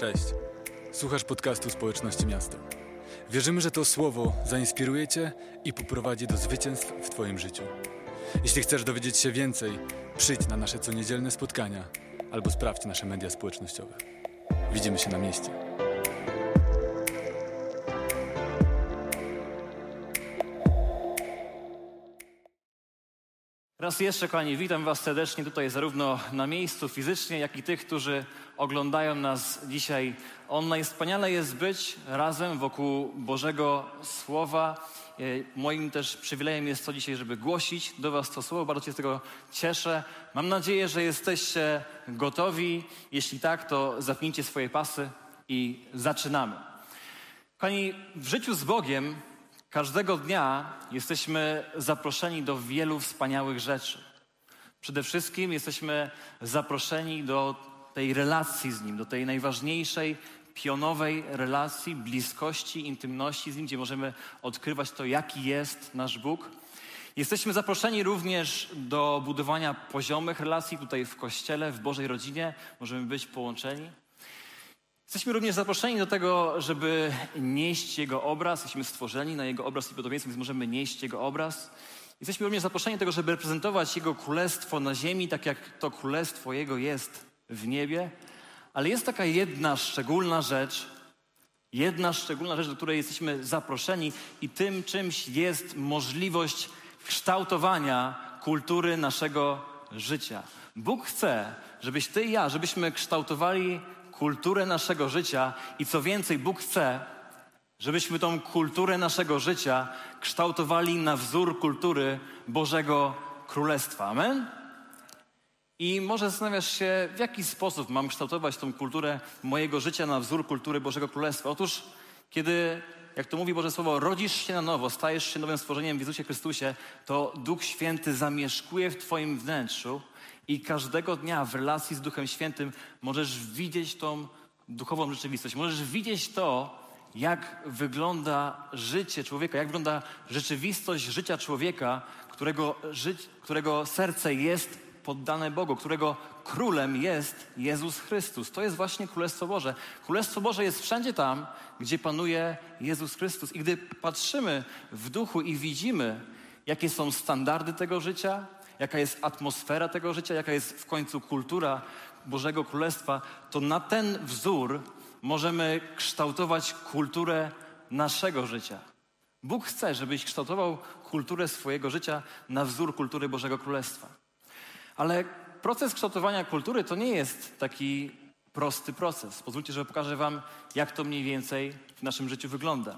Cześć. Słuchasz podcastu Społeczności Miasta. Wierzymy, że to słowo zainspiruje Cię i poprowadzi do zwycięstw w Twoim życiu. Jeśli chcesz dowiedzieć się więcej, przyjdź na nasze coniedzielne spotkania albo sprawdź nasze media społecznościowe. Widzimy się na mieście. Raz jeszcze, kochani, witam Was serdecznie tutaj zarówno na miejscu fizycznie, jak i tych, którzy oglądają nas dzisiaj online. Wspaniale jest być razem wokół Bożego Słowa. E, Moim też przywilejem jest to dzisiaj, żeby głosić do Was to słowo. Bardzo się z tego cieszę. Mam nadzieję, że jesteście gotowi. Jeśli tak, to zapnijcie swoje pasy i zaczynamy. Kochani, w życiu z Bogiem każdego dnia jesteśmy zaproszeni do wielu wspaniałych rzeczy. Przede wszystkim jesteśmy zaproszeni do tej relacji z Nim, do tej najważniejszej, pionowej relacji, bliskości, intymności z Nim, gdzie możemy odkrywać to, jaki jest nasz Bóg. Jesteśmy zaproszeni również do budowania poziomych relacji tutaj w Kościele, w Bożej rodzinie. Możemy być połączeni. Jesteśmy również zaproszeni do tego, żeby nieść Jego obraz. Jesteśmy stworzeni na Jego obraz i podobieństwo, więc możemy nieść Jego obraz. Jesteśmy również zaproszeni do tego, żeby reprezentować Jego królestwo na ziemi, tak jak to królestwo Jego jest w niebie. Ale jest taka jedna szczególna rzecz, jedna szczególna rzecz, do której jesteśmy zaproszeni i tym czymś jest możliwość kształtowania kultury naszego życia. Bóg chce, żebyś ty i ja, żebyśmy kształtowali kulturę naszego życia i co więcej, Bóg chce, żebyśmy tą kulturę naszego życia kształtowali na wzór kultury Bożego Królestwa. Amen? I może zastanawiasz się, w jaki sposób mam kształtować tą kulturę mojego życia na wzór kultury Bożego Królestwa. Otóż, kiedy, jak to mówi Boże Słowo, rodzisz się na nowo, stajesz się nowym stworzeniem w Jezusie Chrystusie, to Duch Święty zamieszkuje w Twoim wnętrzu i każdego dnia w relacji z Duchem Świętym możesz widzieć tą duchową rzeczywistość. Możesz widzieć to, jak wygląda życie człowieka, jak wygląda rzeczywistość życia człowieka, którego, ży którego serce jest poddane Bogu, którego królem jest Jezus Chrystus. To jest właśnie Królestwo Boże. Królestwo Boże jest wszędzie tam, gdzie panuje Jezus Chrystus. I gdy patrzymy w duchu i widzimy, jakie są standardy tego życia, jaka jest atmosfera tego życia, jaka jest w końcu kultura Bożego Królestwa, to na ten wzór możemy kształtować kulturę naszego życia. Bóg chce, żebyś kształtował kulturę swojego życia na wzór kultury Bożego Królestwa. Ale proces kształtowania kultury to nie jest taki prosty proces. Pozwólcie, że pokażę Wam, jak to mniej więcej w naszym życiu wygląda.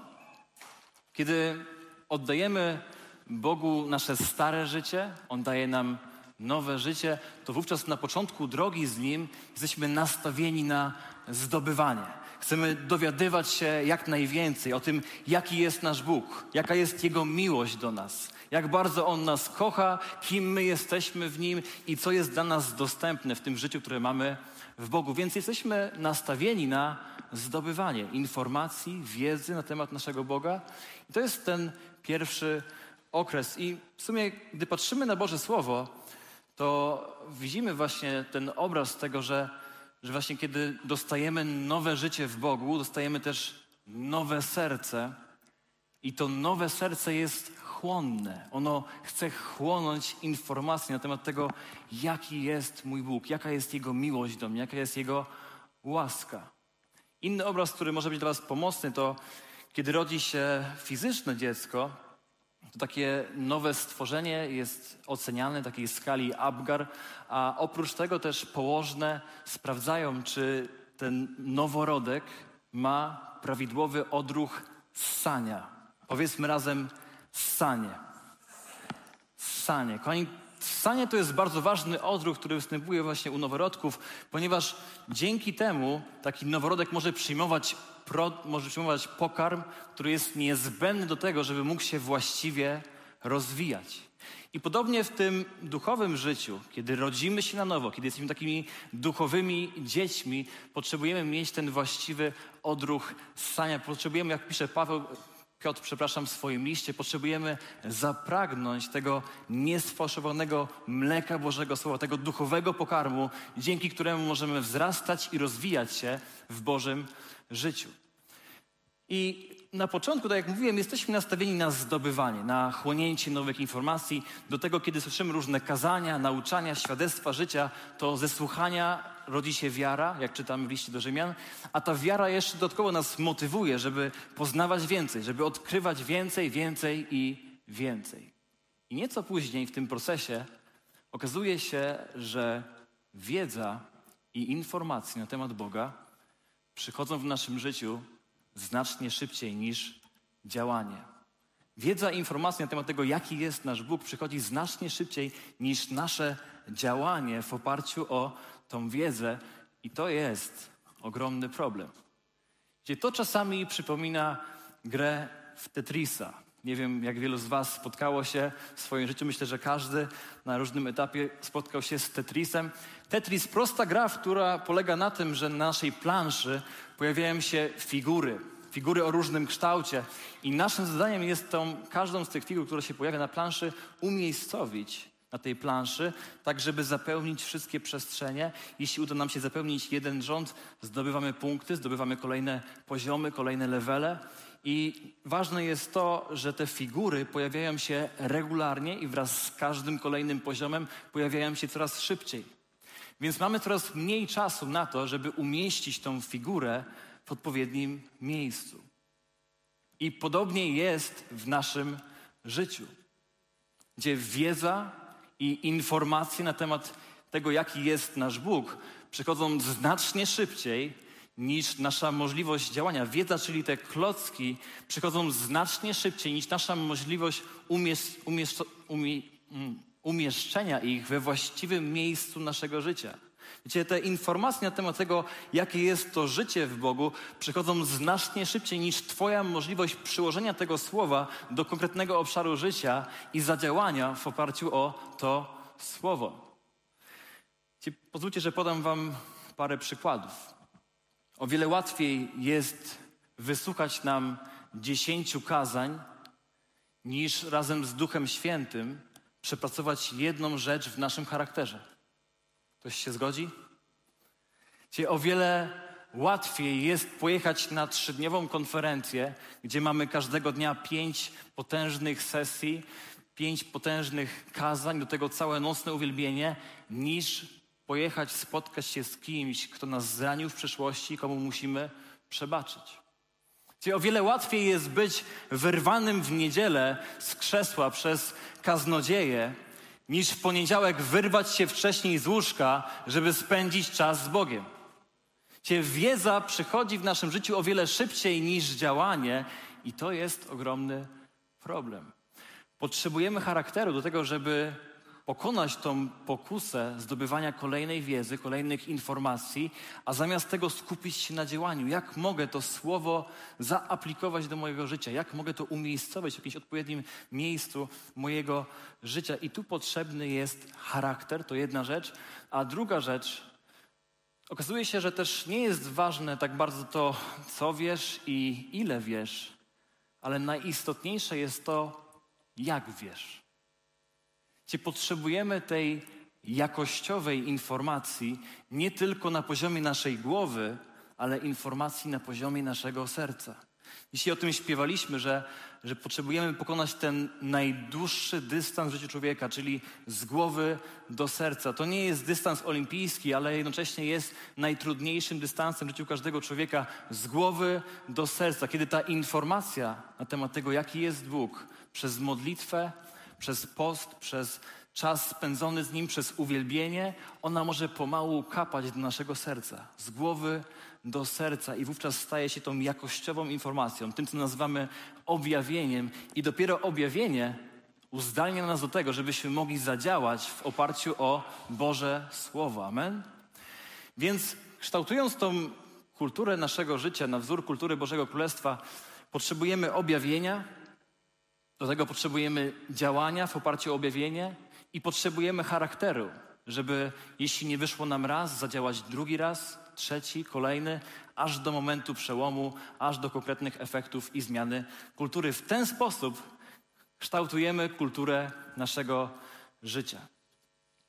Kiedy oddajemy Bogu nasze stare życie, On daje nam nowe życie, to wówczas na początku drogi z Nim jesteśmy nastawieni na zdobywanie. Chcemy dowiadywać się jak najwięcej o tym, jaki jest nasz Bóg, jaka jest Jego miłość do nas, jak bardzo On nas kocha, kim my jesteśmy w Nim i co jest dla nas dostępne w tym życiu, które mamy w Bogu. Więc jesteśmy nastawieni na zdobywanie informacji, wiedzy na temat naszego Boga. I to jest ten pierwszy okres. I w sumie, gdy patrzymy na Boże Słowo, to widzimy właśnie ten obraz tego, że, że właśnie kiedy dostajemy nowe życie w Bogu, dostajemy też nowe serce. I to nowe serce jest chłonne. Ono chce chłonąć informacje na temat tego, jaki jest mój Bóg, jaka jest Jego miłość do mnie, jaka jest Jego łaska. Inny obraz, który może być dla Was pomocny, to kiedy rodzi się fizyczne dziecko, to takie nowe stworzenie jest oceniane w takiej skali Abgar, a oprócz tego też położne sprawdzają, czy ten noworodek ma prawidłowy odruch ssania. Powiedzmy razem ssanie. Ssanie. Kochani, ssanie to jest bardzo ważny odruch, który występuje właśnie u noworodków, ponieważ dzięki temu taki noworodek może przyjmować prod, może przyjmować pokarm, który jest niezbędny do tego, żeby mógł się właściwie rozwijać. I podobnie w tym duchowym życiu, kiedy rodzimy się na nowo, kiedy jesteśmy takimi duchowymi dziećmi, potrzebujemy mieć ten właściwy odruch ssania. Potrzebujemy, jak pisze Paweł, Piotr, przepraszam, w swoim liście, potrzebujemy zapragnąć tego niesfałszowanego mleka Bożego Słowa, tego duchowego pokarmu, dzięki któremu możemy wzrastać i rozwijać się w Bożym życiu. I na początku, tak jak mówiłem, jesteśmy nastawieni na zdobywanie, na chłonięcie nowych informacji. Do tego, kiedy słyszymy różne kazania, nauczania, świadectwa życia, to ze słuchania rodzi się wiara, jak czytamy w liście do Rzymian, a ta wiara jeszcze dodatkowo nas motywuje, żeby poznawać więcej, żeby odkrywać więcej, więcej i więcej. I nieco później w tym procesie okazuje się, że wiedza i informacje na temat Boga przychodzą w naszym życiu znacznie szybciej niż działanie. Wiedza i informacja na temat tego, jaki jest nasz Bóg, przychodzi znacznie szybciej niż nasze działanie w oparciu o tą wiedzę, i to jest ogromny problem. Gdzie to czasami przypomina grę w Tetrisa. Nie wiem, jak wielu z Was spotkało się w swoim życiu. Myślę, że każdy na różnym etapie spotkał się z Tetrisem. Tetris, prosta gra, która polega na tym, że na naszej planszy pojawiają się figury. Figury o różnym kształcie. I naszym zadaniem jest tą, każdą z tych figur, która się pojawia na planszy, umiejscowić na tej planszy, tak żeby zapełnić wszystkie przestrzenie. Jeśli uda nam się zapełnić jeden rząd, zdobywamy punkty, zdobywamy kolejne poziomy, kolejne levele. I ważne jest to, że te figury pojawiają się regularnie i wraz z każdym kolejnym poziomem pojawiają się coraz szybciej. Więc mamy coraz mniej czasu na to, żeby umieścić tą figurę w odpowiednim miejscu. I podobnie jest w naszym życiu, gdzie wiedza i informacje na temat tego, jaki jest nasz Bóg, przychodzą znacznie szybciej niż nasza możliwość działania. Wiedza, czyli te klocki, przychodzą znacznie szybciej niż nasza możliwość umiesz, umiesz, umie, mm, umieszczenia ich we właściwym miejscu naszego życia. Wiecie, te informacje na temat tego, jakie jest to życie w Bogu, przychodzą znacznie szybciej niż Twoja możliwość przyłożenia tego słowa do konkretnego obszaru życia i zadziałania w oparciu o to słowo. Pozwólcie, że podam Wam parę przykładów. O wiele łatwiej jest wysłuchać nam dziesięciu kazań, niż razem z Duchem Świętym przepracować jedną rzecz w naszym charakterze. Ktoś się zgodzi? Czyli o wiele łatwiej jest pojechać na trzydniową konferencję, gdzie mamy każdego dnia pięć potężnych sesji, pięć potężnych kazań, do tego całe nocne uwielbienie, niż pojechać, spotkać się z kimś, kto nas zranił w przeszłości, komu musimy przebaczyć. Czyli o wiele łatwiej jest być wyrwanym w niedzielę z krzesła przez kaznodzieję, niż w poniedziałek wyrwać się wcześniej z łóżka, żeby spędzić czas z Bogiem. Czyli wiedza przychodzi w naszym życiu o wiele szybciej niż działanie, i to jest ogromny problem. Potrzebujemy charakteru do tego, żeby pokonać tą pokusę zdobywania kolejnej wiedzy, kolejnych informacji, a zamiast tego skupić się na działaniu. Jak mogę to słowo zaaplikować do mojego życia? Jak mogę to umiejscować w jakimś odpowiednim miejscu mojego życia? I tu potrzebny jest charakter, to jedna rzecz. A druga rzecz, okazuje się, że też nie jest ważne tak bardzo to, co wiesz i ile wiesz, ale najistotniejsze jest to, jak wiesz. Gdzie potrzebujemy tej jakościowej informacji nie tylko na poziomie naszej głowy, ale informacji na poziomie naszego serca. Jeśli o tym śpiewaliśmy, że, że potrzebujemy pokonać ten najdłuższy dystans w życiu człowieka, czyli z głowy do serca. To nie jest dystans olimpijski, ale jednocześnie jest najtrudniejszym dystansem w życiu każdego człowieka z głowy do serca. Kiedy ta informacja na temat tego, jaki jest Bóg, przez modlitwę, przez post, przez czas spędzony z Nim, przez uwielbienie, ona może pomału kapać do naszego serca, z głowy do serca i wówczas staje się tą jakościową informacją, tym, co nazywamy objawieniem i dopiero objawienie uzdalnia nas do tego, żebyśmy mogli zadziałać w oparciu o Boże Słowo. Amen? Więc kształtując tą kulturę naszego życia na wzór kultury Bożego Królestwa, potrzebujemy objawienia, do tego potrzebujemy działania w oparciu o objawienie i potrzebujemy charakteru, żeby jeśli nie wyszło nam raz, zadziałać drugi raz, trzeci, kolejny, aż do momentu przełomu, aż do konkretnych efektów i zmiany kultury. W ten sposób kształtujemy kulturę naszego życia.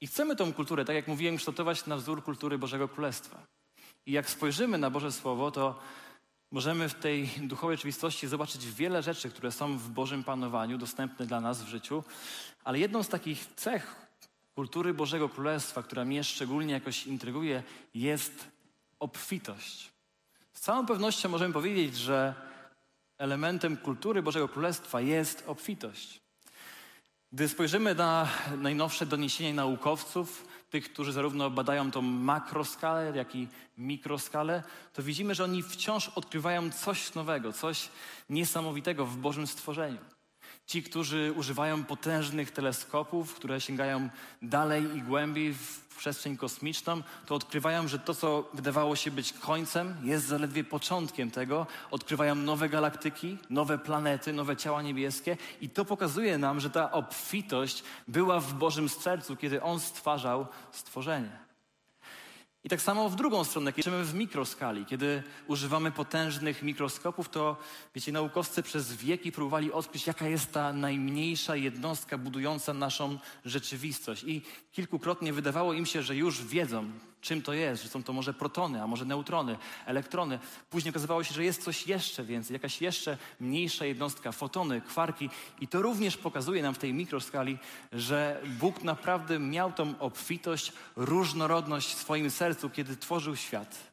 I chcemy tą kulturę, tak jak mówiłem, kształtować na wzór kultury Bożego Królestwa. I jak spojrzymy na Boże Słowo, to możemy w tej duchowej rzeczywistości zobaczyć wiele rzeczy, które są w Bożym panowaniu, dostępne dla nas w życiu. Ale jedną z takich cech kultury Bożego Królestwa, która mnie szczególnie jakoś intryguje, jest obfitość. Z całą pewnością możemy powiedzieć, że elementem kultury Bożego Królestwa jest obfitość. Gdy spojrzymy na najnowsze doniesienia naukowców, tych, którzy zarówno badają tą makroskalę, jak i mikroskalę, to widzimy, że oni wciąż odkrywają coś nowego, coś niesamowitego w Bożym stworzeniu. Ci, którzy używają potężnych teleskopów, które sięgają dalej i głębiej w przestrzeń kosmiczną, to odkrywają, że to, co wydawało się być końcem, jest zaledwie początkiem tego. Odkrywają nowe galaktyki, nowe planety, nowe ciała niebieskie i to pokazuje nam, że ta obfitość była w Bożym sercu, kiedy On stwarzał stworzenie. I tak samo w drugą stronę, kiedy w mikroskali, kiedy używamy potężnych mikroskopów, to wiecie, naukowcy przez wieki próbowali odkryć, jaka jest ta najmniejsza jednostka budująca naszą rzeczywistość. I kilkukrotnie wydawało im się, że już wiedzą, czym to jest, że są to może protony, a może neutrony, elektrony. Później okazywało się, że jest coś jeszcze więcej, jakaś jeszcze mniejsza jednostka, fotony, kwarki. I to również pokazuje nam w tej mikroskali, że Bóg naprawdę miał tą obfitość, różnorodność w swoim sercu, kiedy tworzył świat.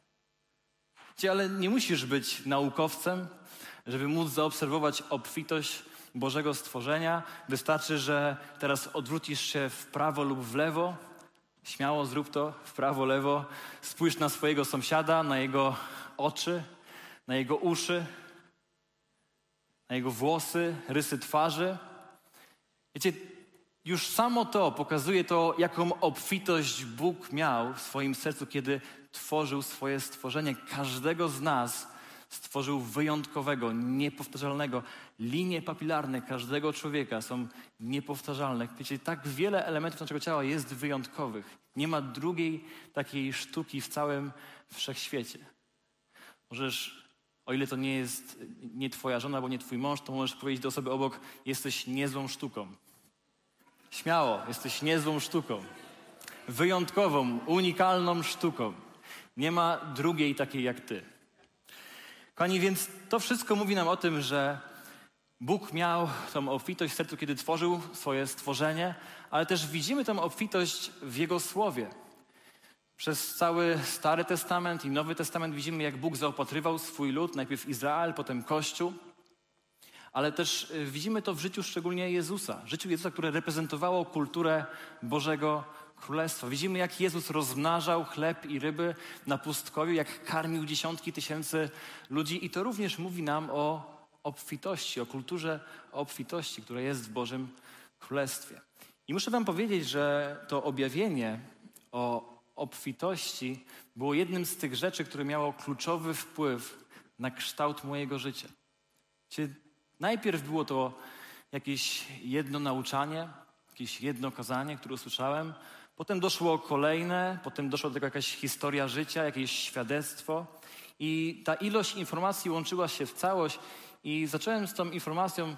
Ale nie musisz być naukowcem, żeby móc zaobserwować obfitość Bożego stworzenia. Wystarczy, że teraz odwrócisz się w prawo lub w lewo Śmiało zrób to w prawo, lewo. Spójrz na swojego sąsiada, na jego oczy, na jego uszy, na jego włosy, rysy twarzy. Wiecie, już samo to pokazuje to, jaką obfitość Bóg miał w swoim sercu, kiedy tworzył swoje stworzenie. Każdego z nas stworzył wyjątkowego, niepowtarzalnego. Linie papilarne każdego człowieka są niepowtarzalne. Wiecie, tak wiele elementów naszego ciała jest wyjątkowych. Nie ma drugiej takiej sztuki w całym wszechświecie. Możesz, o ile to nie jest nie twoja żona albo nie twój mąż, to możesz powiedzieć do osoby obok, jesteś niezłą sztuką. Śmiało, jesteś niezłą sztuką. Wyjątkową, unikalną sztuką. Nie ma drugiej takiej jak ty. Kochani, więc to wszystko mówi nam o tym, że Bóg miał tą obfitość w sercu, kiedy tworzył swoje stworzenie, ale też widzimy tą obfitość w Jego Słowie. Przez cały Stary Testament i Nowy Testament widzimy, jak Bóg zaopatrywał swój lud, najpierw Izrael, potem Kościół, ale też y, widzimy to w życiu szczególnie Jezusa, życiu Jezusa, które reprezentowało kulturę Bożego Królestwa. Widzimy, jak Jezus rozmnażał chleb i ryby na pustkowiu, jak karmił dziesiątki tysięcy ludzi i to również mówi nam o obfitości, o kulturze obfitości, która jest w Bożym Królestwie. I muszę Wam powiedzieć, że to objawienie o obfitości było jednym z tych rzeczy, które miało kluczowy wpływ na kształt mojego życia. Czyli najpierw było to jakieś jedno nauczanie, jakieś jedno kazanie, które usłyszałem, Potem doszło kolejne, potem doszła do tego jakaś historia życia, jakieś świadectwo. I ta ilość informacji łączyła się w całość i zacząłem z tą informacją,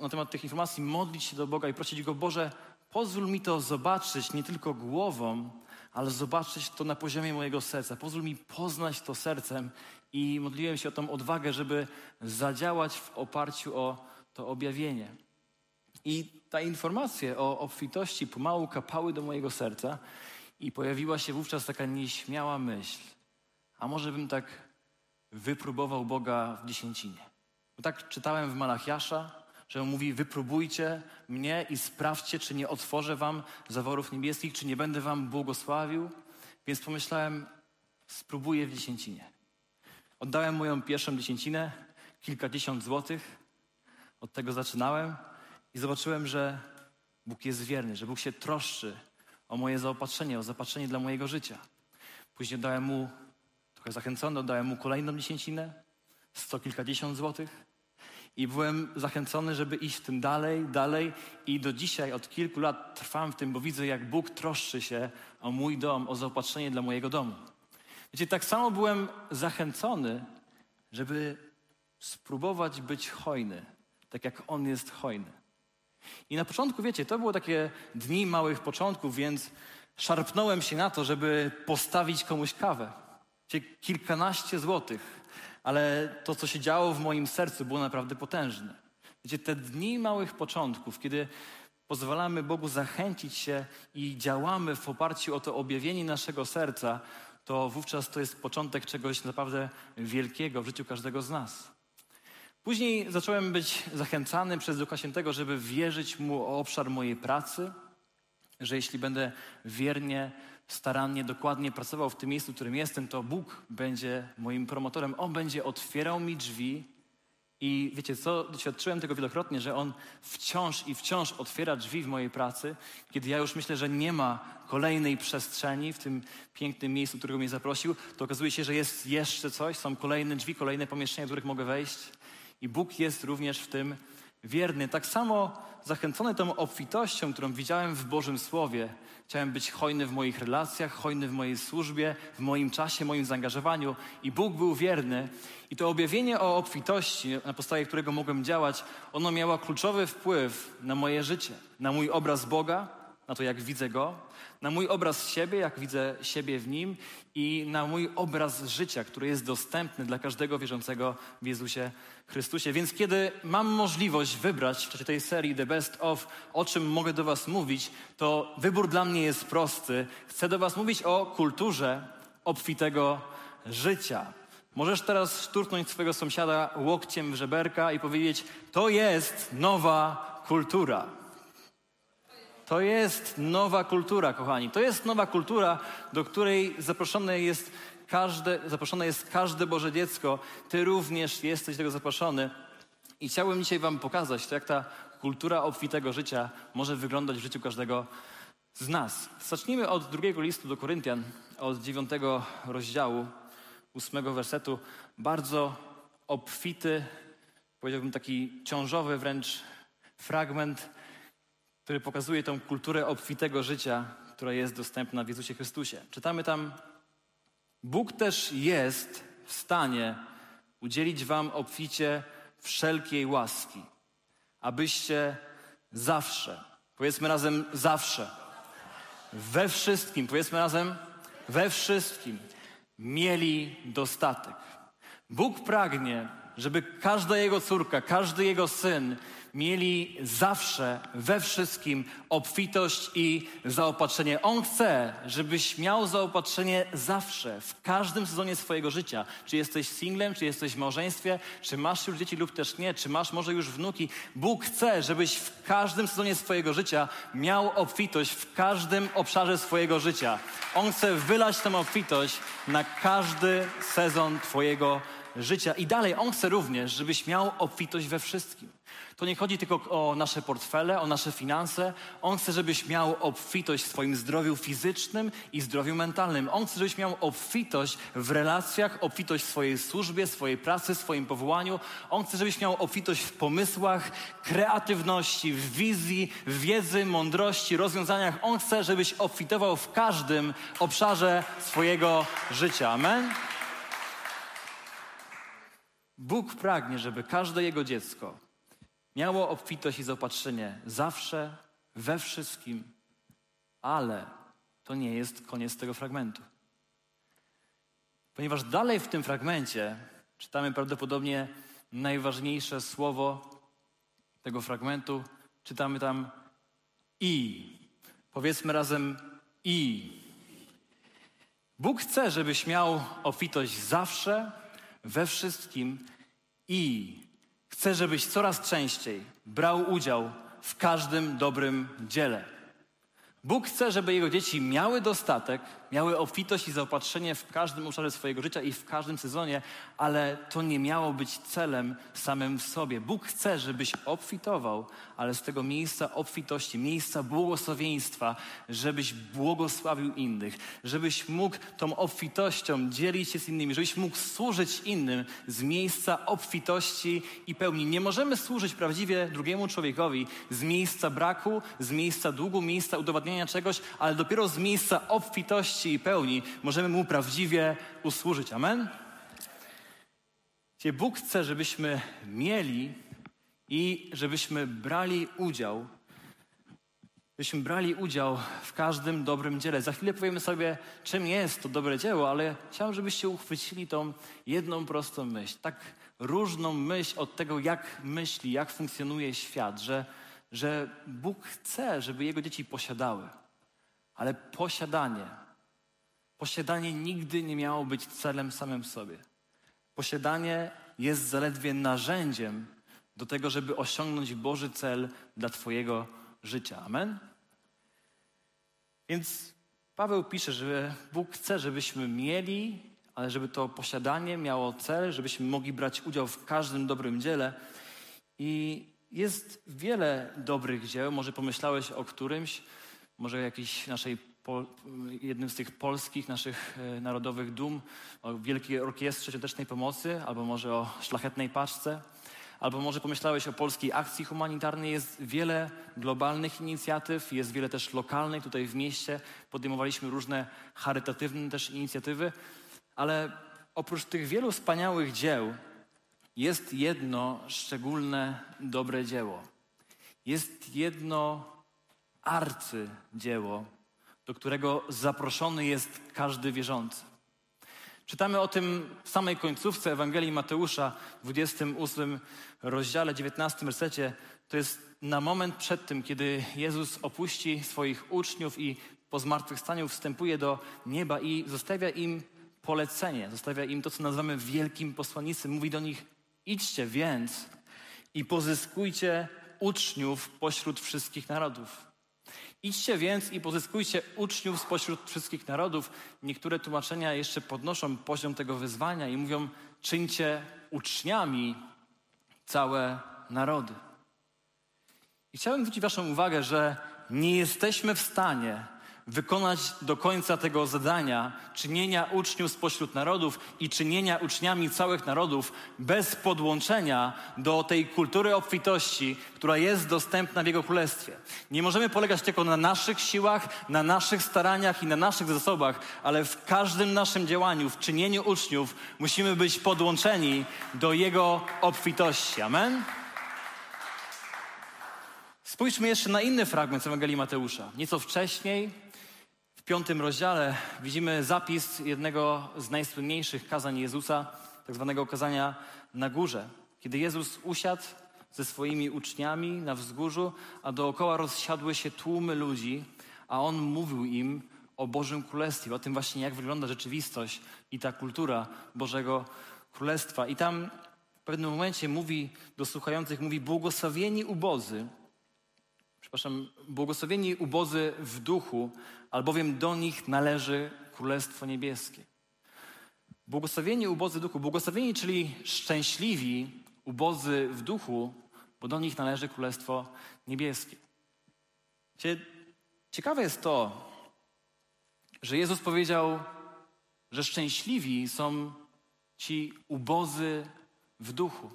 na temat tych informacji modlić się do Boga i prosić Go, Boże, pozwól mi to zobaczyć nie tylko głową, ale zobaczyć to na poziomie mojego serca. Pozwól mi poznać to sercem i modliłem się o tą odwagę, żeby zadziałać w oparciu o to objawienie. I ta informacja o obfitości pomału kapały do mojego serca i pojawiła się wówczas taka nieśmiała myśl. A może bym tak wypróbował Boga w dziesięcinie? Bo tak czytałem w Malachiasza, że on mówi: Wypróbujcie mnie i sprawdźcie, czy nie otworzę wam zaworów niebieskich, czy nie będę wam błogosławił. Więc pomyślałem: Spróbuję w dziesięcinie. Oddałem moją pierwszą dziesięcinę, kilkadziesiąt złotych. Od tego zaczynałem. I zobaczyłem, że Bóg jest wierny, że Bóg się troszczy o moje zaopatrzenie, o zaopatrzenie dla mojego życia. Później dałem mu, trochę zachęcony, dałem mu kolejną dziesięcinę, sto kilkadziesiąt złotych. I byłem zachęcony, żeby iść w tym dalej, dalej. I do dzisiaj, od kilku lat trwam w tym, bo widzę, jak Bóg troszczy się o mój dom, o zaopatrzenie dla mojego domu. Wiecie, tak samo byłem zachęcony, żeby spróbować być hojny, tak jak On jest hojny. I na początku, wiecie, to było takie dni małych początków, więc szarpnąłem się na to, żeby postawić komuś kawę. Kilkanaście złotych, ale to, co się działo w moim sercu, było naprawdę potężne. Wiecie, te dni małych początków, kiedy pozwalamy Bogu zachęcić się i działamy w oparciu o to objawienie naszego serca, to wówczas to jest początek czegoś naprawdę wielkiego w życiu każdego z nas. Później zacząłem być zachęcany przez Ducha Świętego, żeby wierzyć Mu o obszar mojej pracy, że jeśli będę wiernie, starannie, dokładnie pracował w tym miejscu, w którym jestem, to Bóg będzie moim promotorem. On będzie otwierał mi drzwi i wiecie co, doświadczyłem tego wielokrotnie, że On wciąż i wciąż otwiera drzwi w mojej pracy, kiedy ja już myślę, że nie ma kolejnej przestrzeni w tym pięknym miejscu, którego mnie zaprosił, to okazuje się, że jest jeszcze coś, są kolejne drzwi, kolejne pomieszczenia, w których mogę wejść i Bóg jest również w tym wierny. Tak samo zachęcony tą obfitością, którą widziałem w Bożym Słowie, chciałem być hojny w moich relacjach, hojny w mojej służbie, w moim czasie, moim zaangażowaniu i Bóg był wierny. I to objawienie o obfitości, na podstawie którego mogłem działać, ono miało kluczowy wpływ na moje życie, na mój obraz Boga, na to, jak widzę Go, na mój obraz siebie, jak widzę siebie w Nim i na mój obraz życia, który jest dostępny dla każdego wierzącego w Jezusie Chrystusie. Więc kiedy mam możliwość wybrać w czasie tej serii The Best of, o czym mogę do Was mówić, to wybór dla mnie jest prosty. Chcę do Was mówić o kulturze obfitego życia. Możesz teraz szturchnąć swojego sąsiada łokciem w żeberka i powiedzieć: To jest nowa kultura. To jest nowa kultura, kochani. To jest nowa kultura, do której zaproszone jest każde, zaproszone jest każde Boże dziecko. Ty również jesteś tego zaproszony. I chciałbym dzisiaj Wam pokazać, jak ta kultura obfitego życia może wyglądać w życiu każdego z nas. Zacznijmy od drugiego listu do Koryntian, od dziewiątego rozdziału, ósmego wersetu. Bardzo obfity, powiedziałbym taki ciążowy wręcz fragment który pokazuje tą kulturę obfitego życia, która jest dostępna w Jezusie Chrystusie. Czytamy tam: Bóg też jest w stanie udzielić Wam obficie wszelkiej łaski, abyście zawsze, powiedzmy razem zawsze, we wszystkim, powiedzmy razem we wszystkim, mieli dostatek. Bóg pragnie, żeby każda Jego córka, każdy Jego syn mieli zawsze, we wszystkim obfitość i zaopatrzenie. On chce, żebyś miał zaopatrzenie zawsze, w każdym sezonie swojego życia. Czy jesteś singlem, czy jesteś w małżeństwie, czy masz już dzieci lub też nie, czy masz może już wnuki. Bóg chce, żebyś w każdym sezonie swojego życia miał obfitość, w każdym obszarze swojego życia. On chce wylać tę obfitość na każdy sezon Twojego życia. I dalej, On chce również, żebyś miał obfitość we wszystkim. To nie chodzi tylko o nasze portfele, o nasze finanse. On chce, żebyś miał obfitość w swoim zdrowiu fizycznym i zdrowiu mentalnym. On chce, żebyś miał obfitość w relacjach, obfitość w swojej służbie, swojej pracy, swoim powołaniu. On chce, żebyś miał obfitość w pomysłach, kreatywności, w wizji, wiedzy, mądrości, rozwiązaniach. On chce, żebyś obfitował w każdym obszarze swojego życia. Amen? Bóg pragnie, żeby każde Jego dziecko miało obfitość i zaopatrzenie zawsze, we wszystkim, ale to nie jest koniec tego fragmentu. Ponieważ dalej w tym fragmencie czytamy prawdopodobnie najważniejsze słowo tego fragmentu. Czytamy tam i. Powiedzmy razem i. Bóg chce, żebyś miał obfitość zawsze, we wszystkim i Chcę, żebyś coraz częściej brał udział w każdym dobrym dziele. Bóg chce, żeby Jego dzieci miały dostatek, miały obfitość i zaopatrzenie w każdym obszarze swojego życia i w każdym sezonie, ale to nie miało być celem samym w sobie. Bóg chce, żebyś obfitował, ale z tego miejsca obfitości, miejsca błogosławieństwa, żebyś błogosławił innych, żebyś mógł tą obfitością dzielić się z innymi, żebyś mógł służyć innym z miejsca obfitości i pełni. Nie możemy służyć prawdziwie drugiemu człowiekowi z miejsca braku, z miejsca długu, miejsca udowadniania czegoś, ale dopiero z miejsca obfitości i pełni możemy Mu prawdziwie usłużyć. Amen? Gdzie Bóg chce, żebyśmy mieli i żebyśmy brali udział, żebyśmy brali udział w każdym dobrym dziele. Za chwilę powiemy sobie, czym jest to dobre dzieło, ale chciałbym, żebyście uchwycili tą jedną prostą myśl, tak różną myśl od tego, jak myśli, jak funkcjonuje świat, że, że Bóg chce, żeby Jego dzieci posiadały. Ale posiadanie, posiadanie nigdy nie miało być celem samym sobie. Posiadanie jest zaledwie narzędziem do tego, żeby osiągnąć Boży cel dla Twojego życia. Amen? Więc Paweł pisze, że Bóg chce, żebyśmy mieli, ale żeby to posiadanie miało cel, żebyśmy mogli brać udział w każdym dobrym dziele. I jest wiele dobrych dzieł. Może pomyślałeś o którymś, może jakiejś naszej jednym z tych polskich naszych e, narodowych dum, o Wielkiej Orkiestrze Świątecznej Pomocy, albo może o Szlachetnej Paczce, albo może pomyślałeś o polskiej akcji humanitarnej. Jest wiele globalnych inicjatyw, jest wiele też lokalnych tutaj w mieście. Podejmowaliśmy różne charytatywne też inicjatywy, ale oprócz tych wielu wspaniałych dzieł jest jedno szczególne dobre dzieło. Jest jedno arcydzieło, do którego zaproszony jest każdy wierzący. Czytamy o tym w samej końcówce Ewangelii Mateusza, w 28 rozdziale, 19 wersecie. To jest na moment przed tym, kiedy Jezus opuści swoich uczniów i po zmartwychwstaniu wstępuje do nieba i zostawia im polecenie, zostawia im to, co nazywamy wielkim posłannictwem. Mówi do nich, idźcie więc i pozyskujcie uczniów pośród wszystkich narodów. Idźcie więc i pozyskujcie uczniów spośród wszystkich narodów. Niektóre tłumaczenia jeszcze podnoszą poziom tego wyzwania i mówią: czyńcie uczniami całe narody. I chciałem zwrócić Waszą uwagę, że nie jesteśmy w stanie wykonać do końca tego zadania czynienia uczniów spośród narodów i czynienia uczniami całych narodów bez podłączenia do tej kultury obfitości, która jest dostępna w Jego Królestwie. Nie możemy polegać tylko na naszych siłach, na naszych staraniach i na naszych zasobach, ale w każdym naszym działaniu, w czynieniu uczniów musimy być podłączeni do Jego obfitości. Amen? Spójrzmy jeszcze na inny fragment z Ewangelii Mateusza. Nieco wcześniej, w piątym rozdziale widzimy zapis jednego z najsłynniejszych kazań Jezusa, tak zwanego kazania na górze. Kiedy Jezus usiadł ze swoimi uczniami na wzgórzu, a dookoła rozsiadły się tłumy ludzi, a On mówił im o Bożym Królestwie, o tym właśnie, jak wygląda rzeczywistość i ta kultura Bożego Królestwa. I tam w pewnym momencie mówi do słuchających, mówi błogosławieni ubozy, przepraszam, błogosławieni ubozy w duchu, albowiem do nich należy Królestwo Niebieskie. Błogosławieni ubodzy duchu, błogosławieni, czyli szczęśliwi, ubodzy w duchu, bo do nich należy Królestwo Niebieskie. Ciekawe jest to, że Jezus powiedział, że szczęśliwi są ci ubozy w duchu.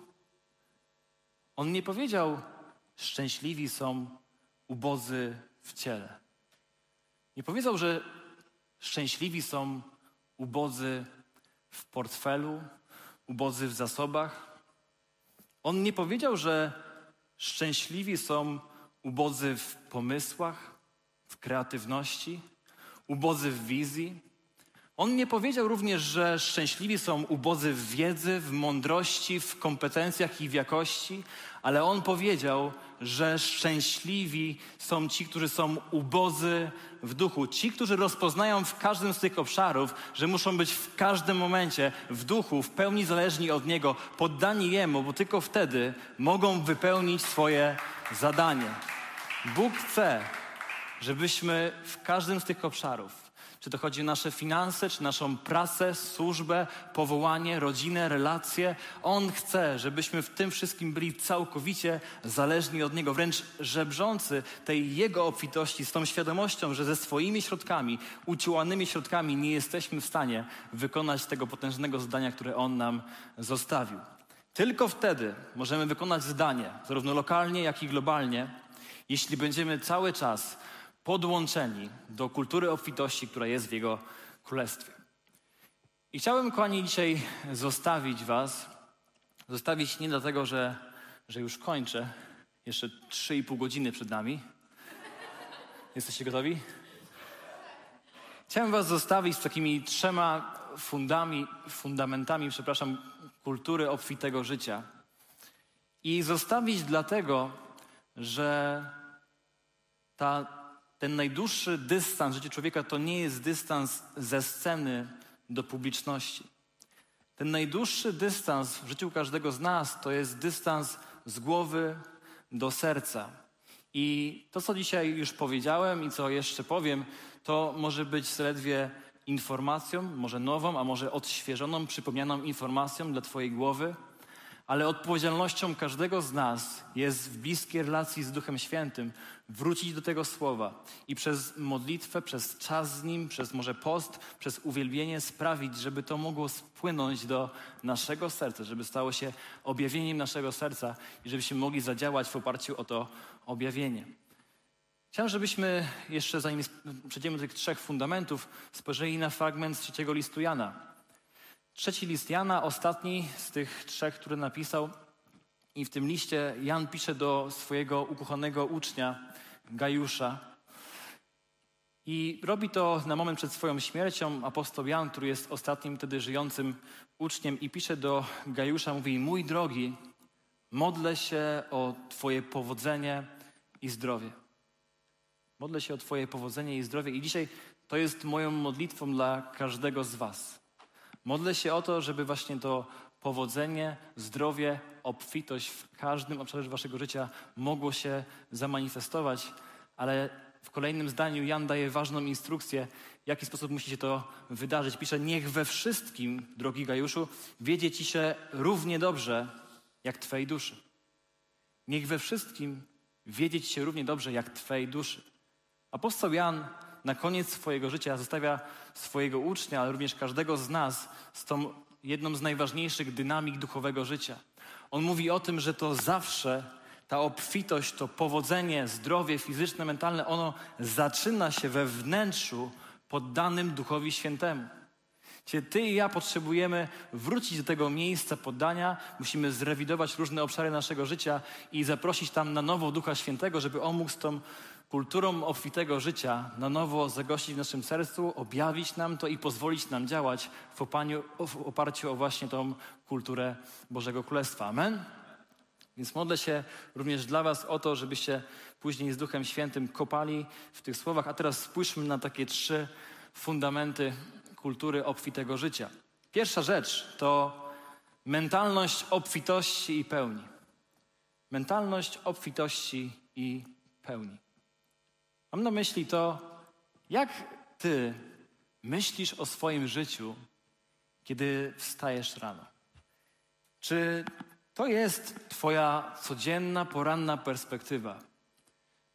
On nie powiedział, szczęśliwi są ubozy w ciele. Nie powiedział, że szczęśliwi są ubodzy w portfelu, ubodzy w zasobach. On nie powiedział, że szczęśliwi są ubodzy w pomysłach, w kreatywności, ubodzy w wizji. On nie powiedział również, że szczęśliwi są ubodzy w wiedzy, w mądrości, w kompetencjach i w jakości, ale on powiedział, że szczęśliwi są ci, którzy są ubodzy w duchu. Ci, którzy rozpoznają w każdym z tych obszarów, że muszą być w każdym momencie w duchu, w pełni zależni od Niego, poddani Jemu, bo tylko wtedy mogą wypełnić swoje zadanie. Bóg chce, żebyśmy w każdym z tych obszarów czy to chodzi o nasze finanse, czy naszą pracę, służbę, powołanie, rodzinę, relacje. On chce, żebyśmy w tym wszystkim byli całkowicie zależni od Niego, wręcz żebrzący tej Jego obfitości, z tą świadomością, że ze swoimi środkami, uciłanymi środkami nie jesteśmy w stanie wykonać tego potężnego zadania, które On nam zostawił. Tylko wtedy możemy wykonać zdanie, zarówno lokalnie, jak i globalnie, jeśli będziemy cały czas podłączeni do kultury obfitości, która jest w Jego Królestwie. I chciałbym, kochani, dzisiaj zostawić Was, zostawić nie dlatego, że, że już kończę, jeszcze 3,5 godziny przed nami. Jesteście gotowi? Chciałem Was zostawić z takimi trzema fundami, fundamentami, przepraszam, kultury obfitego życia. I zostawić dlatego, że ta, ten najdłuższy dystans w życiu człowieka to nie jest dystans ze sceny do publiczności. Ten najdłuższy dystans w życiu każdego z nas to jest dystans z głowy do serca. I to, co dzisiaj już powiedziałem i co jeszcze powiem, to może być zaledwie informacją, może nową, a może odświeżoną, przypomnianą informacją dla Twojej głowy, ale odpowiedzialnością każdego z nas jest w bliskiej relacji z Duchem Świętym wrócić do tego słowa i przez modlitwę, przez czas z nim, przez może post, przez uwielbienie sprawić, żeby to mogło spłynąć do naszego serca, żeby stało się objawieniem naszego serca i żebyśmy mogli zadziałać w oparciu o to objawienie. Chciałem, żebyśmy jeszcze, zanim przejdziemy do tych trzech fundamentów, spojrzeli na fragment z trzeciego listu Jana. Trzeci list Jana, ostatni z tych trzech, który napisał. I w tym liście Jan pisze do swojego ukochanego ucznia, Gajusza. I robi to na moment przed swoją śmiercią. Apostoł Jan, który jest ostatnim wtedy żyjącym uczniem, i pisze do Gajusza, mówi: Mój drogi, modlę się o Twoje powodzenie i zdrowie. Modlę się o Twoje powodzenie i zdrowie. I dzisiaj to jest moją modlitwą dla każdego z Was. Modlę się o to, żeby właśnie to powodzenie, zdrowie, obfitość w każdym obszarze Waszego życia mogło się zamanifestować, ale w kolejnym zdaniu Jan daje ważną instrukcję, w jaki sposób musi się to wydarzyć. Pisze: Niech we wszystkim, drogi Gajuszu, wiedzie ci się równie dobrze jak Twojej duszy. Niech we wszystkim wiedzieć się równie dobrze jak Twojej duszy. Apostoł Jan na koniec swojego życia zostawia swojego ucznia, ale również każdego z nas z tą jedną z najważniejszych dynamik duchowego życia. On mówi o tym, że to zawsze ta obfitość, to powodzenie, zdrowie fizyczne, mentalne, ono zaczyna się we wnętrzu poddanym Duchowi Świętemu. Czyli ty i ja potrzebujemy wrócić do tego miejsca poddania, musimy zrewidować różne obszary naszego życia i zaprosić tam na nowo Ducha Świętego, żeby On mógł z tą kulturą obfitego życia na nowo zagościć w naszym sercu, objawić nam to i pozwolić nam działać w, opaniu, w oparciu o właśnie tą kulturę Bożego Królestwa. Amen? Więc modlę się również dla Was o to, żebyście później z Duchem Świętym kopali w tych słowach. A teraz spójrzmy na takie trzy fundamenty kultury obfitego życia. Pierwsza rzecz to mentalność obfitości i pełni. Mentalność obfitości i pełni. Mam na myśli to, jak ty myślisz o swoim życiu, kiedy wstajesz rano. Czy to jest Twoja codzienna, poranna perspektywa,